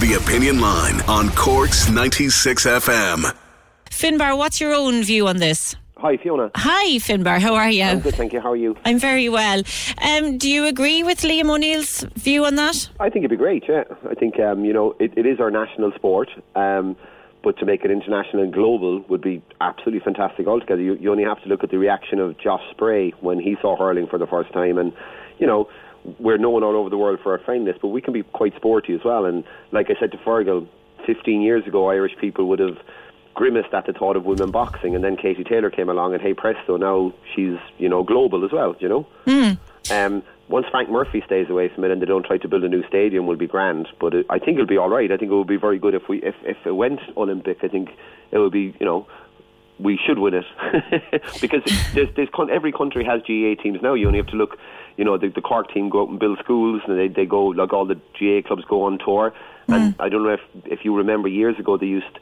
The Opinion Line on Corks 96 FM. Finbar, what's your own view on this? Hi, Fiona. Hi, Finbar. How are you? I'm good, thank you. How are you? I'm very well. Um, do you agree with Liam O'Neill's view on that? I think it'd be great, yeah. I think, um, you know, it, it is our national sport, um, but to make it international and global would be absolutely fantastic altogether. You, you only have to look at the reaction of Josh Spray when he saw hurling for the first time, and, you know, we're known all over the world for our fineness, but we can be quite sporty as well. And like I said to Fergal, 15 years ago, Irish people would have grimaced at the thought of women boxing, and then Katie Taylor came along, and hey presto, now she's you know global as well. You know. Mm. Um, once Frank Murphy stays away from it and they don't try to build a new stadium, will be grand. But it, I think it'll be all right. I think it would be very good if we if if it went Olympic. I think it would be you know we should win it because there's, there's every country has GAA teams now. You only have to look, you know, the, the Cork team go out and build schools, and they they go like all the GAA clubs go on tour. And I don't know if if you remember years ago they used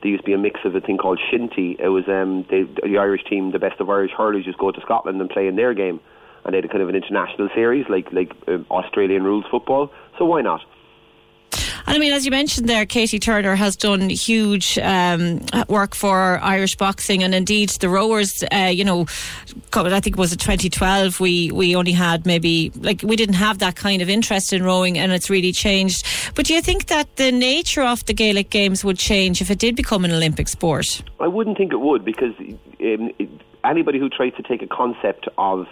there used to be a mix of a thing called shinty. It was um they, the Irish team, the best of Irish hurlers, just go to Scotland and play in their game, and they had a kind of an international series like like uh, Australian rules football. So why not? And I mean, as you mentioned there, Katie Taylor has done huge um, work for Irish boxing, and indeed the rowers. Uh, you know, I think it was in 2012. We we only had maybe like we didn't have that kind of interest in rowing, and it's really changed. But do you think that the nature of the Gaelic Games would change if it did become an Olympic sport? I wouldn't think it would because um, anybody who tries to take a concept of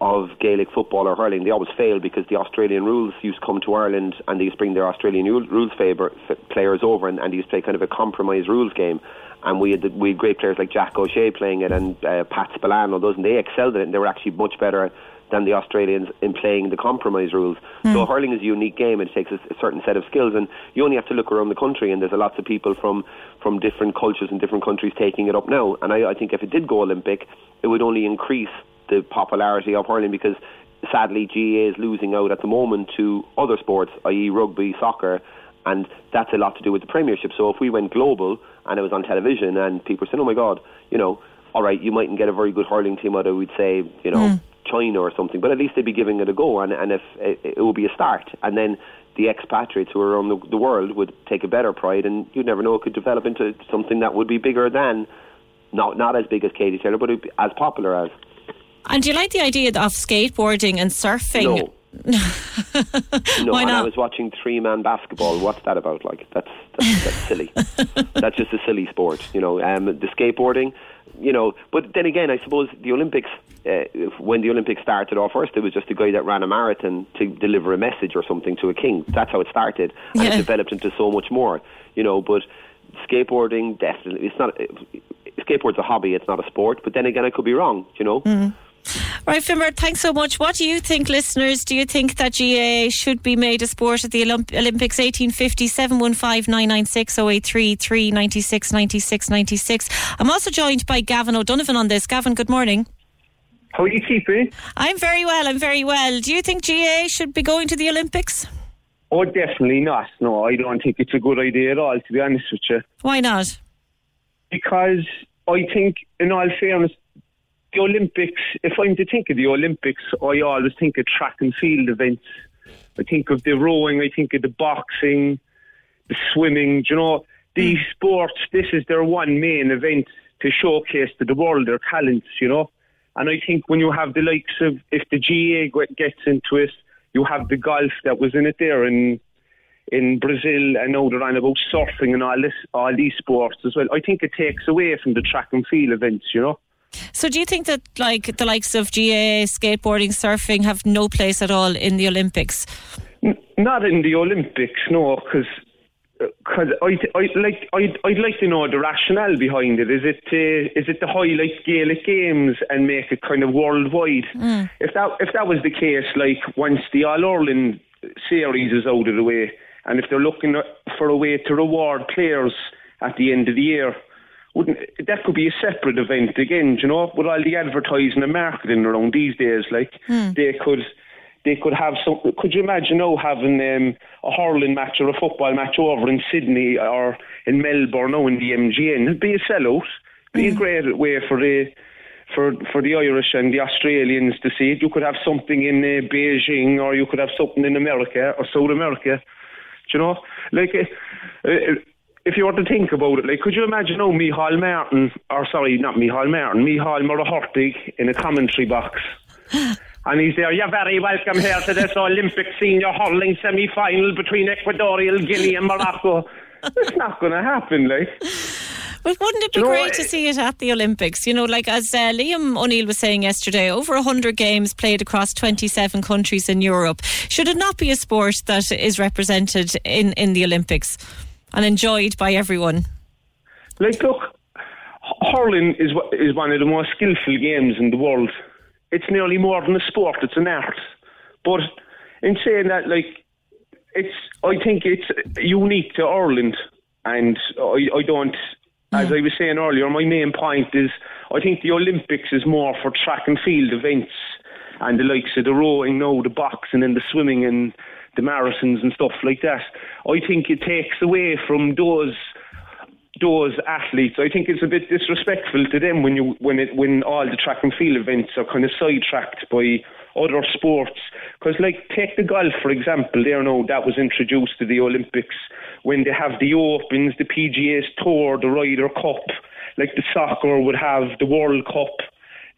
of Gaelic football or hurling, they always fail because the Australian rules used to come to Ireland and they used to bring their Australian rules favor, players over and, and they used to play kind of a compromise rules game. And we had the, we had great players like Jack O'Shea playing it and uh, Pat Spillane and those, and they excelled in it. And they were actually much better than the Australians in playing the compromise rules. Mm. So hurling is a unique game. It takes a, a, certain set of skills, and you only have to look around the country, and there's a lots of people from from different cultures and different countries taking it up now. And I, I think if it did go Olympic, it would only increase the popularity of hurling because sadly GAA is losing out at the moment to other sports, i.e. rugby, soccer, and that's a lot to do with the Premiership. So if we went global and it was on television and people saying, oh my God, you know, all right, you mightn't get a very good hurling team out of, we'd say, you know, mm. China or something, but at least they'd be giving it a go, and, and if it, it would be a start, and then the expatriates who are around the, the world would take a better pride, and you'd never know it could develop into something that would be bigger than, not not as big as Katie Taylor, but as popular as. And do you like the idea of skateboarding and surfing? No. no, Why and not? I was watching three man basketball. What's that about? Like that's that's, that's silly. that's just a silly sport, you know. Um, the skateboarding, you know. But then again, I suppose the Olympics, uh, when the Olympics started off first, it was just a guy that ran a marathon to deliver a message or something to a king. That's how it started, and Yeah. it developed into so much more, you know. But skateboarding, definitely, it's not. Skateboard's a hobby; it's not a sport. But then again, I could be wrong, you know. Right, Finbar, thanks so much. What do you think, listeners? Do you think that GAA should be made a sport at the Olymp- Olympics 1850 715 996 083 396 96 96? I'm also joined by Gavin O'Donovan on this. Gavin, good morning. How are you keeping? I'm very well, I'm very well. Do you think GAA should be going to the Olympics? Oh, definitely not. No, I don't think it's a good idea at all, to be honest with you. Why not? Because I think, in all fairness, the Olympics, if I'm to think of the Olympics, I always think of track and field events. I think of the rowing, I think of the boxing, the swimming. Do you know, these hmm. sports, this is their one main event to showcase to the world their talents, you know. And I think when you have the likes of, if the GA gets into it, you have the golf that was in it there. And in Brazil, and now they're on about surfing and all this, all these sports as well. I think it takes away from the track and field events, you know. So, do you think that like the likes of GAA, skateboarding, surfing have no place at all in the Olympics? N- not in the Olympics, no, because because I, I like I'd, I'd like to know the rationale behind it. Is it uh, is it to highlight Gaelic games and make it kind of worldwide? Mm. If that if that was the case, like once the All Ireland series is out of the way, and if they're looking for a way to reward players at the end of the year, wouldn't that could be a separate event again? You know, with all the advertising and marketing around these days, like mm. they could they could have some. Could you imagine now having um, a hurling match or a football match over in Sydney or in Melbourne now in the MCG? It'd be a sellout. It'd be mm. a great way for the for for the Irish and the Australians to see it. You could have something in uh, Beijing or you could have something in America or South America. Do you know, like. Uh, uh, if you were to think about it, like, could you imagine, oh, Micheál Martin, or sorry, not Micheál Martin, Micheál Ó Muircheartaigh in a commentary box. And he's there, you're very welcome here to this Olympic senior hurling semi final between Equatorial Guinea and Morocco. it's not going to happen, like. But wouldn't it be you know, great to see it at the Olympics? You know, like as uh, Liam O'Neill was saying yesterday, over 100 games played across 27 countries in Europe. Should it not be a sport that is represented in, in the Olympics and enjoyed by everyone? Like, look, hurling is, is one of the most skillful games in the world it's nearly more than a sport; it's an art. But in saying that, like it's, I think it's unique to Ireland, and I, I don't. As mm. I was saying earlier, my main point is I think the Olympics is more for track and field events and the likes of the rowing, no, the boxing and the swimming and the marathons and stuff like that. I think it takes away from those those athletes, I think it's a bit disrespectful to them when you when it when all the track and field events are kind of sidetracked by other sports. Because like take the golf for example, there now that was introduced to the Olympics when they have the Opens, the PGA's Tour, the Ryder Cup, like the soccer would have the World Cup.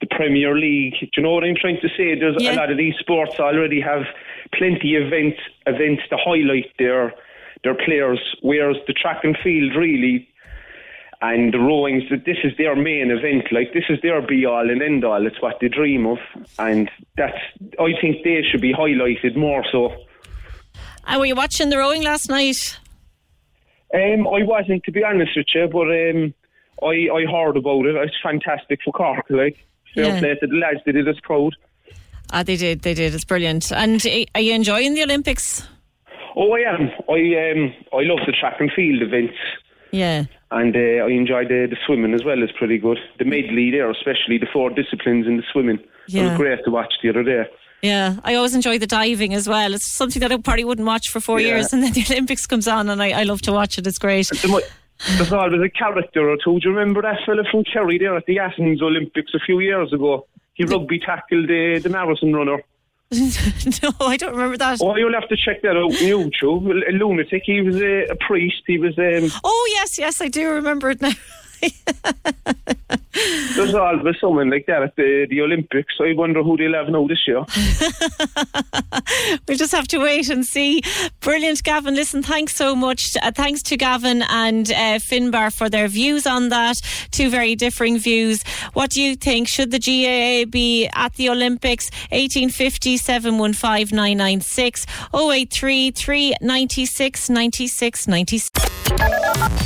The Premier League. Do you know what I'm trying to say? There's yeah. a lot of these sports already have plenty of events events to highlight their their players, whereas the track and field really and the rowings this is their main event. Like this is their be all and end all it's what they dream of. And that's I think they should be highlighted more so. And were you watching the rowing last night? Um, I wasn't to be honest with you but um, I, I heard about it. It's fantastic for Cork like fair yeah. play to the lads they did us proud ah they did they did it's brilliant and are you enjoying the Olympics Oh, I am. I um, I love the track and field events. Yeah. And uh, I enjoyed the, the swimming as well. It's pretty good. The medley there, especially the four disciplines in the swimming. Yeah. It was great to watch the other day. Yeah, I always enjoy the diving as well. It's something that I probably wouldn't watch for four yeah. years, and then the Olympics comes on, and I, I love to watch it. It's great. There's always a character or two. Do you remember that fella from Kerry there at the Athens Olympics a few years ago? He rugby tackled the, the marathon runner. no, I don't remember that. Oh, you'll have to check that out on YouTube. A lunatic. He was a, a priest. He was. Um, oh yes, yes, I do remember it now. There's always someone like that at the, the Olympics. I wonder who they'll have now this year. we'll just have to wait and see. Brilliant, Gavin. Listen, thanks so much. Uh, thanks to Gavin and uh, Finbar for their views on that. Two very differing views. What do you think? Should the GAA be at the Olympics? 1850 715 996 083 396 96 96.